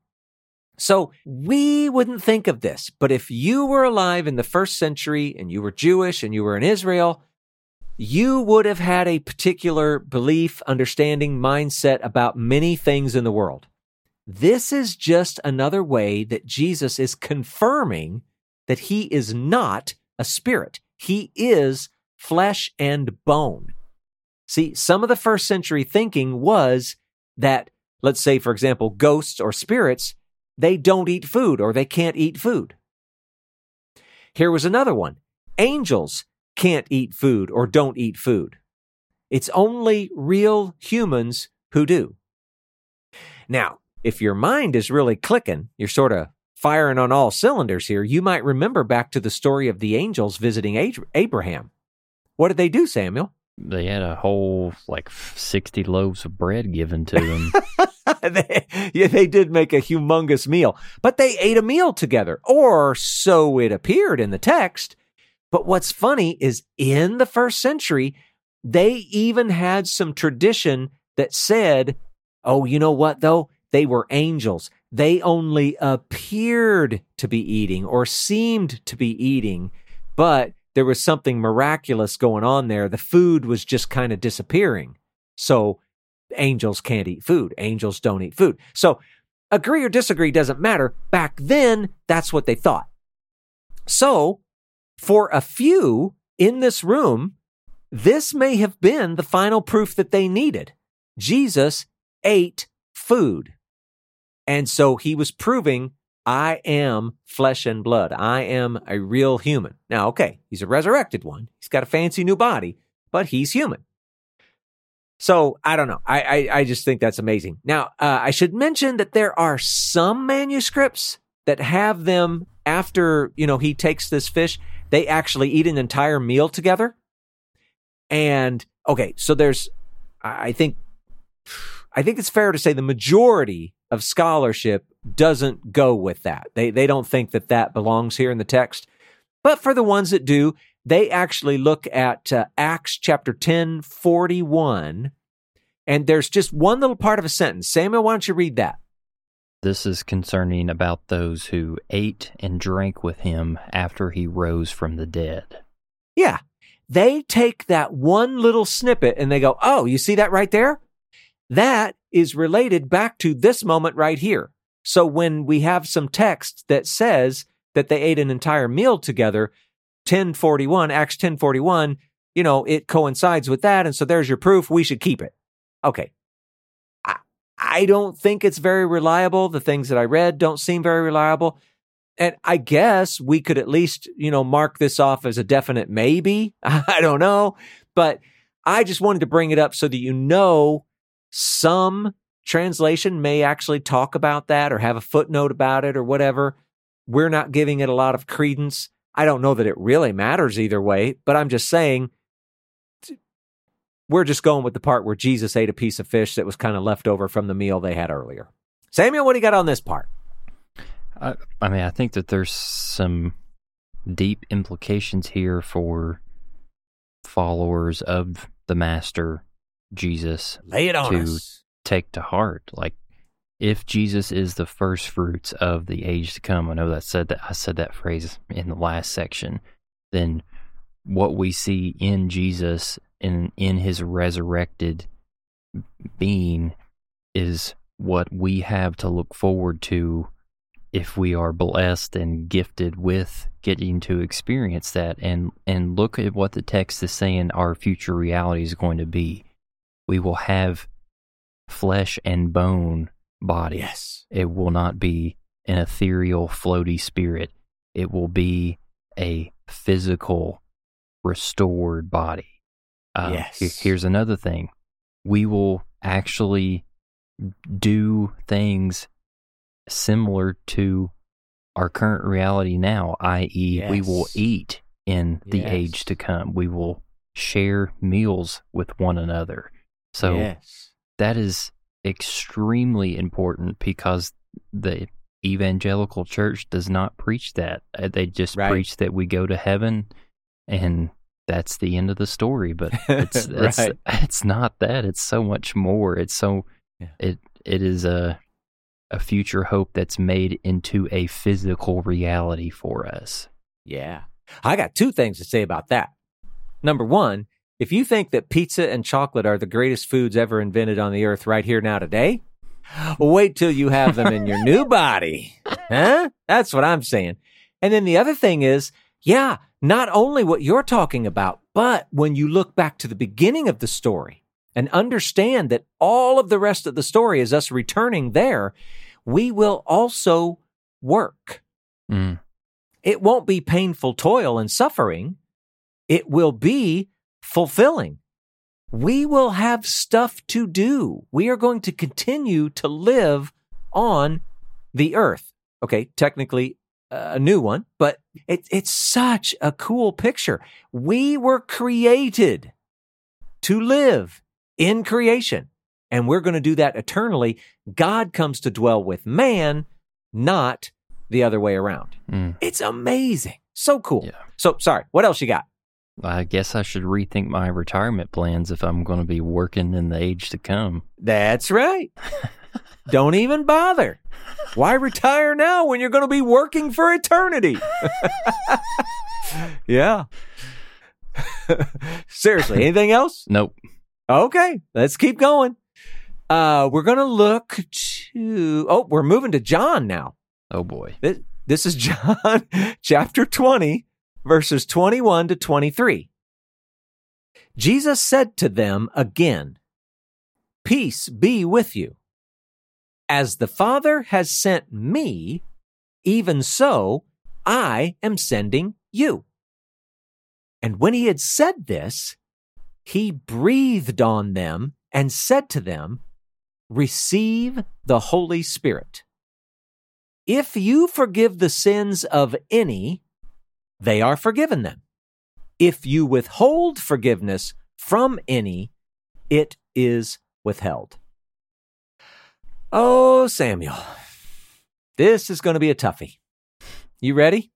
So we wouldn't think of this, but if you were alive in the first century and you were Jewish and you were in Israel, you would have had a particular belief, understanding, mindset about many things in the world. This is just another way that Jesus is confirming that he is not a spirit. He is flesh and bone. See, some of the first century thinking was that, let's say, for example, ghosts or spirits, they don't eat food or they can't eat food. Here was another one. Angels can't eat food or don't eat food. It's only real humans who do. Now, if your mind is really clicking, you're sort of firing on all cylinders here, you might remember back to the story of the angels visiting Abraham. What did they do, Samuel? They had a whole like 60 loaves of bread given to them. they, yeah, they did make a humongous meal, but they ate a meal together, or so it appeared in the text. But what's funny is in the first century, they even had some tradition that said, oh, you know what, though? They were angels. They only appeared to be eating or seemed to be eating, but there was something miraculous going on there. The food was just kind of disappearing. So angels can't eat food. Angels don't eat food. So agree or disagree doesn't matter. Back then, that's what they thought. So for a few in this room, this may have been the final proof that they needed. Jesus ate food. And so he was proving, I am flesh and blood. I am a real human. Now, okay, he's a resurrected one. He's got a fancy new body, but he's human. So I don't know. I, I, I just think that's amazing. Now, uh, I should mention that there are some manuscripts that have them after, you know, he takes this fish they actually eat an entire meal together. And okay, so there's, I think, I think it's fair to say the majority of scholarship doesn't go with that. They they don't think that that belongs here in the text. But for the ones that do, they actually look at uh, Acts chapter 10, 41, and there's just one little part of a sentence. Samuel, why don't you read that? This is concerning about those who ate and drank with him after he rose from the dead. Yeah. They take that one little snippet and they go, Oh, you see that right there? That is related back to this moment right here. So when we have some text that says that they ate an entire meal together, 1041, Acts 1041, you know, it coincides with that. And so there's your proof. We should keep it. Okay. I don't think it's very reliable. The things that I read don't seem very reliable. And I guess we could at least, you know, mark this off as a definite maybe. I don't know. But I just wanted to bring it up so that you know some translation may actually talk about that or have a footnote about it or whatever. We're not giving it a lot of credence. I don't know that it really matters either way, but I'm just saying we're just going with the part where Jesus ate a piece of fish that was kind of left over from the meal they had earlier. Samuel, what do you got on this part? I, I mean, I think that there's some deep implications here for followers of the Master Jesus. Lay it on to us. Take to heart. Like, if Jesus is the first fruits of the age to come, I know that said that I said that phrase in the last section. Then what we see in Jesus in in his resurrected being is what we have to look forward to if we are blessed and gifted with getting to experience that and and look at what the text is saying our future reality is going to be we will have flesh and bone body. Yes. It will not be an ethereal, floaty spirit. It will be a physical, restored body. Uh, Yes. he- here's another thing we will actually do things similar to our current reality now, i.e., we will eat in the Yes. age to come. We will share meals with one another. So yes. That is extremely important because the evangelical church does not preach that. Uh, They just Right. preach that we go to heaven and that's the end of the story. But it's it's Right. it's not that. It's so much more. It's so Yeah. it it is a a future hope that's made into a physical reality for us. Yeah. I got two things to say about that. Number one, if you think that pizza and chocolate are the greatest foods ever invented on the earth right here now today, wait till you have them in your new body. Huh? That's what I'm saying. And then the other thing is, yeah, not only what you're talking about, but when you look back to the beginning of the story and understand that all of the rest of the story is us returning there, we will also work. Mm. It won't be painful toil and suffering. It will be fulfilling. We will have stuff to do. We are going to continue to live on the earth. Okay, technically uh, a new one, but it, it's such a cool picture. We were created to live in creation, and we're going to do that eternally. God comes to dwell with man, not the other way around. Mm. It's amazing. So cool. Yeah. So sorry, what else you got? I guess I should rethink my retirement plans if I'm going to be working in the age to come. That's right. Don't even bother. Why retire now when you're going to be working for eternity? yeah. Seriously, anything else? Nope. Okay, let's keep going. Uh, we're going to look to, oh, we're moving to John now. Oh boy. This, this is John chapter 20, verses 21 to 23. Jesus said to them again, Peace be with you. As the Father has sent me, even so I am sending you. And when he had said this, he breathed on them and said to them, Receive the Holy Spirit. If you forgive the sins of any, they are forgiven them. If you withhold forgiveness from any, it is withheld. Oh, Samuel, this is going to be a toughie. You ready?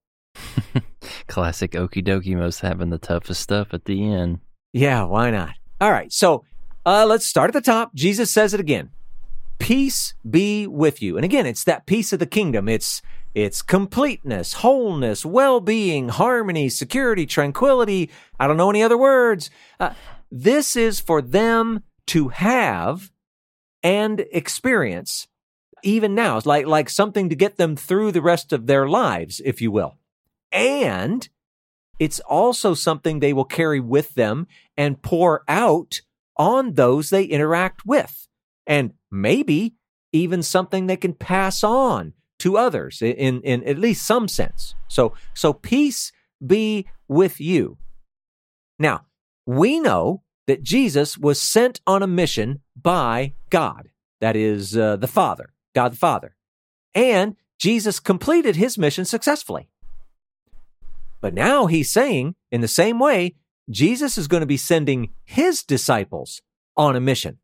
Classic Okie Dokie most having the toughest stuff at the end. Yeah, why not? All right, so uh, let's start at the top. Jesus says it again. Peace be with you. And again, it's that peace of the kingdom. It's it's completeness, wholeness, well-being, harmony, security, tranquility. I don't know any other words. Uh, this is for them to have and experience even now. It's like like something to get them through the rest of their lives, if you will. And it's also something they will carry with them and pour out on those they interact with. And maybe even something they can pass on to others in, in at least some sense. So, so peace be with you. Now, we know that Jesus was sent on a mission by God. That is uh, the Father, God the Father. And Jesus completed his mission successfully. But now he's saying, in the same way, Jesus is going to be sending his disciples on a mission.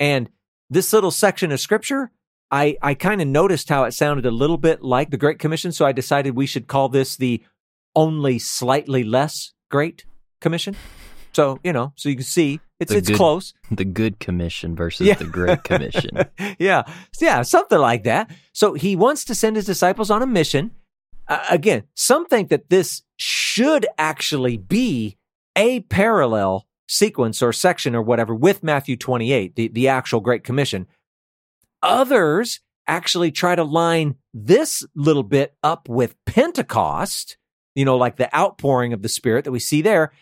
And this little section of scripture, I, I kind of noticed how it sounded a little bit like the Great Commission. So I decided we should call this the only slightly less Great Commission. So, you know, so you can see it's, The it's good- close. The Good Commission versus Yeah. the Great Commission. yeah. Yeah. Something like that. So he wants to send his disciples on a mission. Uh, again, some think that this should actually be a parallel sequence or section or whatever with Matthew 28, the, the actual Great Commission. Others actually try to line this little bit up with Pentecost, you know, like the outpouring of the Spirit that we see there.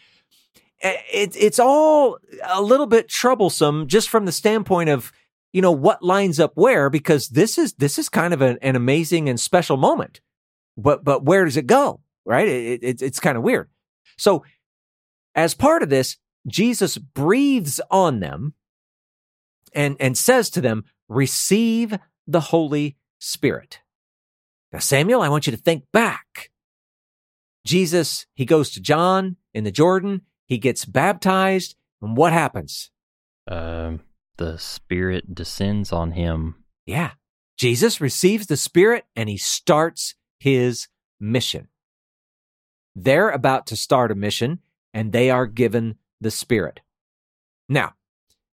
Eh, it, it's all a little bit troublesome just from the standpoint of, you know, what lines up where, because this is, this is kind of an, an amazing and special moment. But, but where does it go? Right? It, it, it's kind of weird. So as part of this, Jesus breathes on them and, and says to them, receive the Holy Spirit. Now, Samuel, I want you to think back. Jesus, he goes to John in the Jordan. He gets baptized. And what happens? Um, the Spirit descends on him. Yeah. Jesus receives the Spirit and he starts his mission. They're about to start a mission and they are given the Spirit. Now,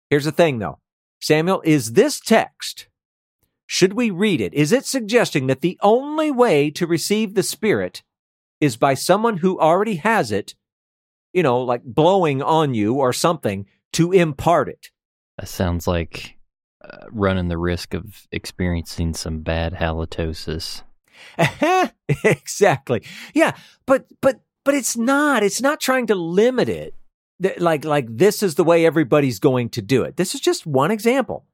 here's the thing though. Samuel, is this text, should we read it, is it suggesting that the only way to receive the Spirit is by someone who already has it, you know, like blowing on you or something to impart it? That sounds like uh, running the risk of experiencing some bad halitosis. exactly. Yeah, but but but it's not. It's not trying to limit it. Like like this is the way everybody's going to do it. This is just one example.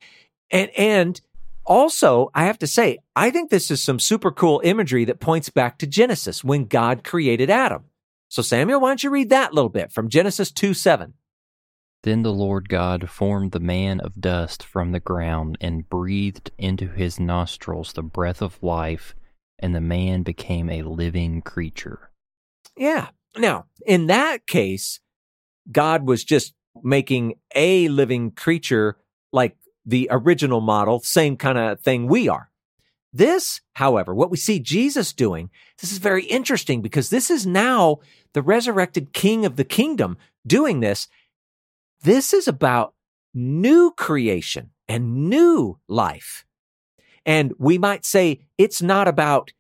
And and also, I have to say, I think this is some super cool imagery that points back to Genesis when God created Adam. So Samuel, why don't you read that little bit from Genesis 2 7. Then the Lord God formed the man of dust from the ground and breathed into his nostrils the breath of life, and the man became a living creature. Yeah. Now, in that case, God was just making a living creature like the original model, same kind of thing we are. This, however, what we see Jesus doing, this is very interesting because this is now the resurrected king of the kingdom doing this. This is about new creation and new life. And we might say it's not about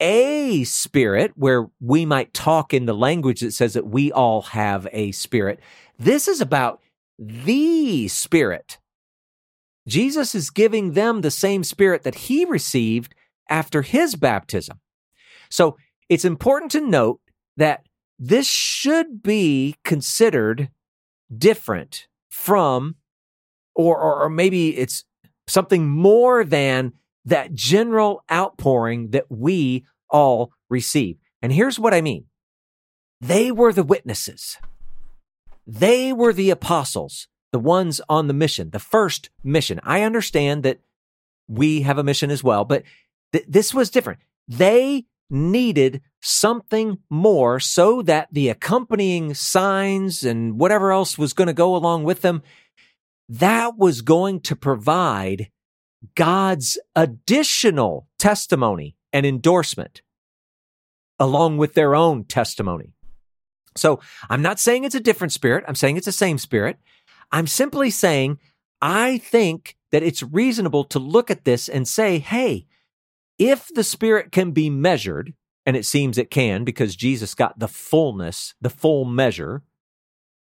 a spirit where we might talk in the language that says that we all have a spirit. This is about the spirit. Jesus is giving them the same spirit that he received after his baptism. So it's important to note that this should be considered different from, or, or, or maybe it's something more than that general outpouring that we all receive. And here's what I mean they were the witnesses, they were the apostles, the ones on the mission, the first mission. I understand that we have a mission as well, but th- this was different. They needed something more so that the accompanying signs and whatever else was going to go along with them, that was going to provide God's additional testimony and endorsement along with their own testimony. So I'm not saying it's a different spirit. I'm saying it's the same spirit. I'm simply saying I think that it's reasonable to look at this and say, hey, if the spirit can be measured, and it seems it can because Jesus got the fullness, the full measure,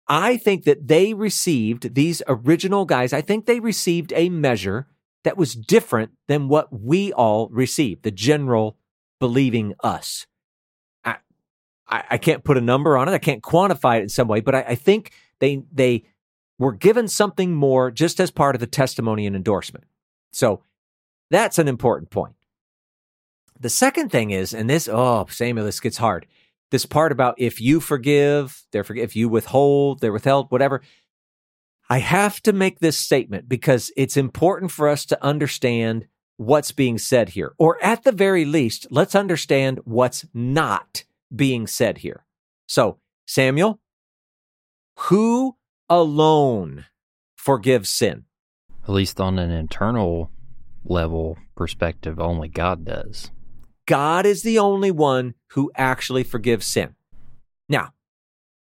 I think that they received, these original guys, I think they received a measure that was different than what we all received, the general believing us. I, I, I can't put a number on it. I can't quantify it in some way, but I, I think they, they were given something more just as part of the testimony and endorsement. So that's an important point. The second thing is, and this, oh, Samuel, this gets hard. This part about if you forgive, they're forgive. If you withhold, they're withheld, whatever. I have to make this statement because it's important for us to understand what's being said here. Or at the very least, let's understand what's not being said here. So, Samuel, who alone forgives sin? At least on an internal level perspective, only God does. God is the only one who actually forgives sin. Now,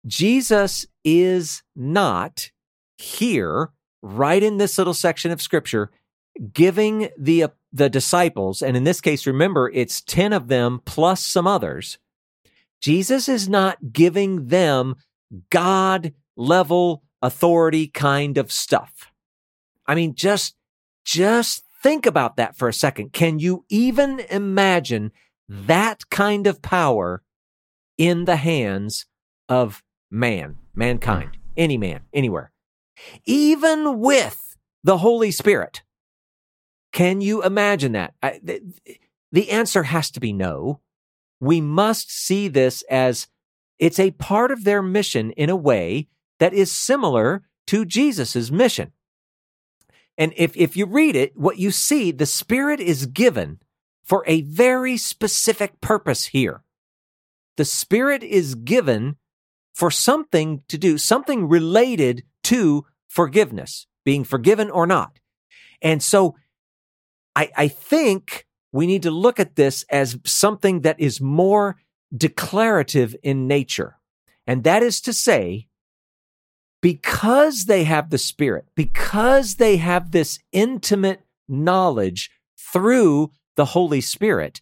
Jesus is not here, right in this little section of scripture, giving the, uh, the disciples, and in this case, remember, it's 10 of them plus some others. Jesus is not giving them God level authority kind of stuff. I mean, just, just think about that for a second. Can you even imagine that kind of power in the hands of man? mankind, any man, anywhere, even with the Holy Spirit. Can you imagine that? I, the, the answer has to be no. We must see this as it's a part of their mission in a way that is similar to Jesus' mission. And if, if you read it, what you see, the Spirit is given for a very specific purpose here. The Spirit is given for something to do, something related to forgiveness, being forgiven or not. And so I, I think we need to look at this as something that is more declarative in nature. And that is to say, because they have the Spirit, because they have this intimate knowledge through the Holy Spirit,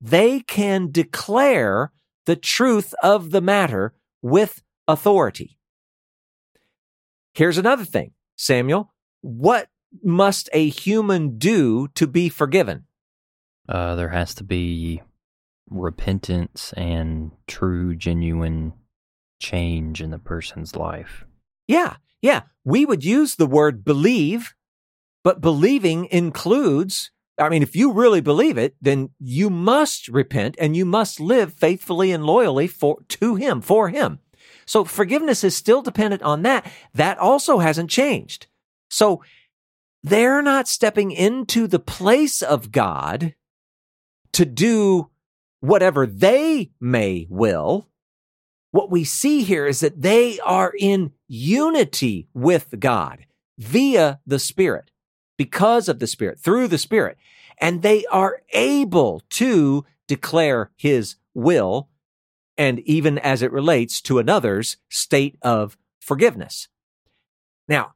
they can declare the truth of the matter with authority. Here's another thing, Samuel. What must a human do to be forgiven? Uh, there has to be repentance and true, genuine change in the person's life. Yeah, yeah. We would use the word believe, but believing includes, I mean, if you really believe it, then you must repent and you must live faithfully and loyally for, to Him, for Him. So forgiveness is still dependent on that. That also hasn't changed. So they're not stepping into the place of God to do whatever they may will what we see here is that they are in unity with God via the Spirit, because of the Spirit, through the Spirit. And they are able to declare His will, and even as it relates to another's state of forgiveness. Now,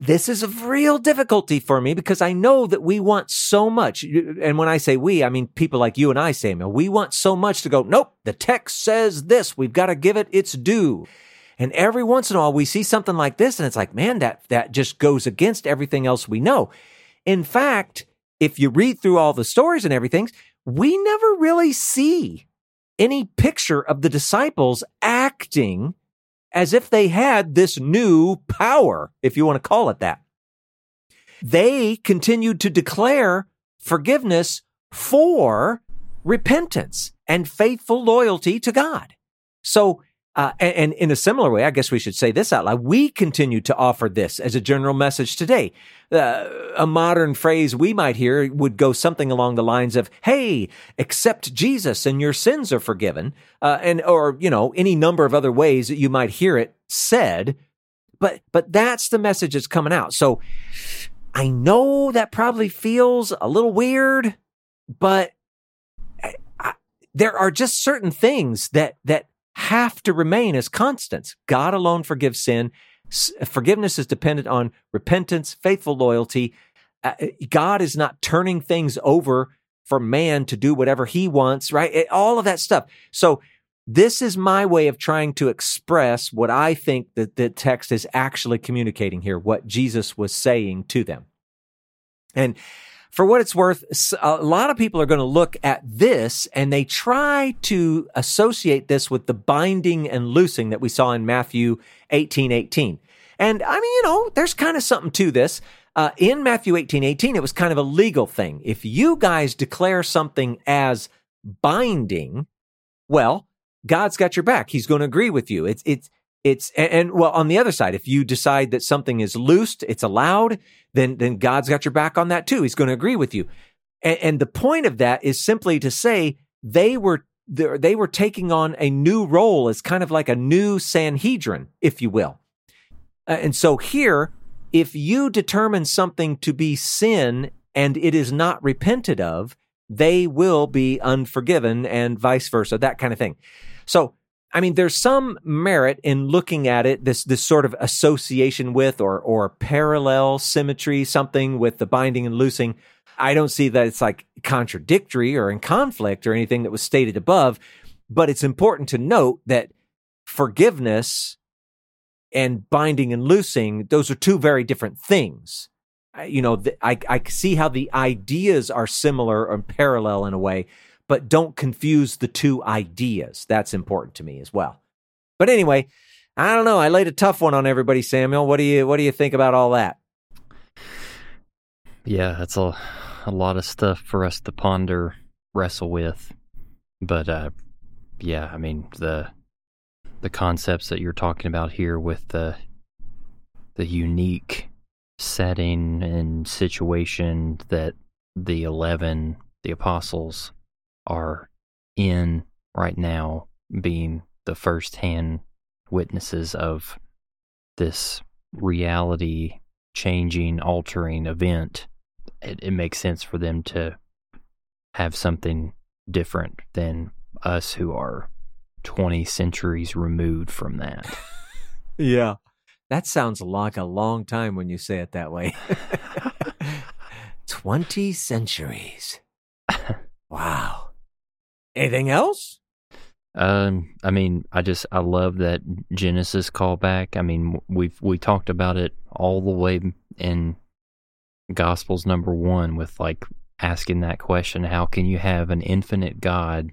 this is a real difficulty for me because I know that we want so much. And when I say we, I mean people like you and I, Samuel. We want so much to go, nope, the text says this. We've got to give it its due. And every once in a while we see something like this and it's like, man, that, that just goes against everything else we know. In fact, if you read through all the stories and everything, we never really see any picture of the disciples acting as if they had this new power, if you want to call it that. They continued to declare forgiveness for repentance and faithful loyalty to God. So uh, and, and, in a similar way, I guess we should say this out loud. We continue to offer this as a general message today. Uh, a modern phrase we might hear would go something along the lines of, "Hey, accept Jesus and your sins are forgiven," uh, and or you know any number of other ways that you might hear it said. But but that's the message that's coming out. So I know that probably feels a little weird, but I, I, there are just certain things that that have to remain as constants. God alone forgives sin. Forgiveness is dependent on repentance, faithful loyalty. Uh, God is not turning things over for man to do whatever he wants, right? All of that stuff. So this is my way of trying to express what I think that the text is actually communicating here, what Jesus was saying to them. And for what it's worth, a lot of people are going to look at this and they try to associate this with the binding and loosing that we saw in Matthew 18 18. And I mean, you know, there's kind of something to this. Uh, in Matthew 18 18, it was kind of a legal thing. If you guys declare something as binding, well, God's got your back. He's going to agree with you. It's, it's, it's and, and, well on the other side if you decide that something is loosed it's allowed then then god's got your back on that too. He's going to agree with you. And, and the point of that is simply to say they were they were taking on a new role as kind of like a new sanhedrin if you will. Uh, and so here if you determine something to be sin and it is not repented of they will be unforgiven and vice versa that kind of thing. So I mean, there's some merit in looking at it, this this sort of association with or or parallel symmetry, something with the binding and loosing. I don't see that it's like contradictory or in conflict or anything that was stated above, but it's important to note that forgiveness and binding and loosing, those are two very different things. You know, I, I see how the ideas are similar or parallel in a way, but don't confuse the two ideas. That's important to me as well. But anyway, I don't know. I laid a tough one on everybody, Samuel. What do you what do you think about all that? Yeah, that's a a lot of stuff for us to ponder, wrestle with. But uh yeah, I mean the the concepts that you're talking about here with the the unique setting and situation that the 11 the apostles are in right now being the first hand witnesses of this reality changing altering event it, it makes sense for them to have something different than us who are 20 centuries removed from that Yeah. That sounds like a long time when you say it that way. 20 centuries. Wow. Anything else? Um, I mean, I just I love that Genesis callback. I mean, we've we talked about it all the way in Gospels number one with like asking that question: How can you have an infinite God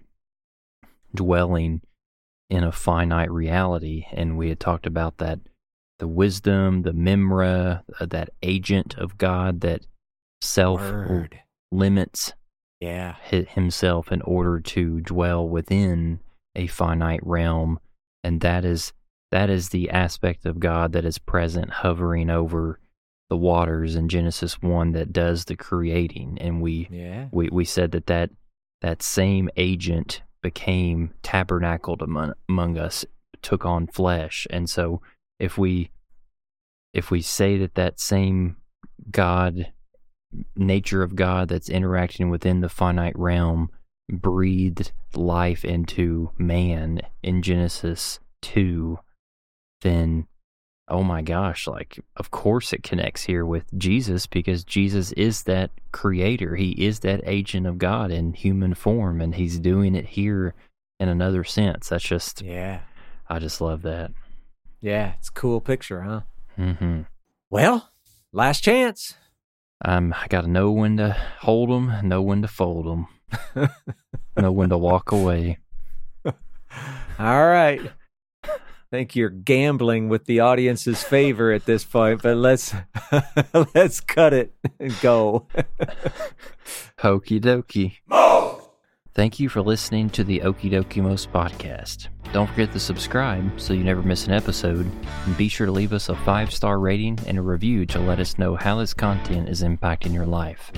dwelling in a finite reality? And we had talked about that the wisdom, the memra, uh, that agent of God that self Word. limits Yeah. himself in order to dwell within a finite realm and that is that is the aspect of God that is present hovering over the waters in Genesis 1 that does the creating and we Yeah. we we said that that that same agent became tabernacled among, among us took on flesh and so if we if we say that that same god nature of god that's interacting within the finite realm breathed life into man in Genesis 2 then oh my gosh like of course it connects here with Jesus because Jesus is that creator he is that agent of God in human form and he's doing it here in another sense that's just Yeah. I just love that Yeah. It's a cool picture, huh? Mm-hmm. Well, last chance. Um I got to know when to hold them know when to fold them know when to walk away All right. I think you're gambling with the audience's favor at this point, but let's let's cut it and go. Hokey dokey. Thank you for listening to the Oki Dokimos podcast. Don't forget to subscribe so you never miss an episode, and be sure to leave us a five star rating and a review to let us know how this content is impacting your life.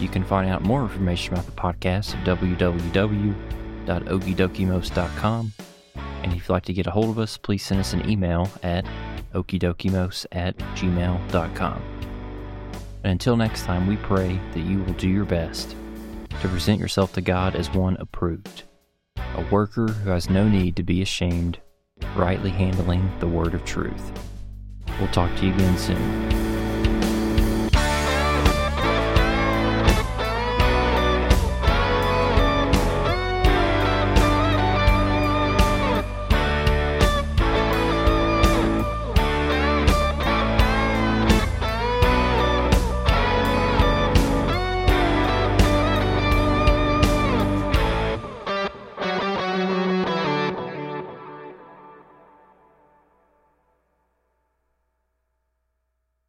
You can find out more information about the podcast at www.okiedokimos.com. And if you'd like to get a hold of us, please send us an email at okidokimos at gmail.com. And until next time, we pray that you will do your best to present yourself to God as one approved, a worker who has no need to be ashamed, rightly handling the word of truth. We'll talk to you again soon.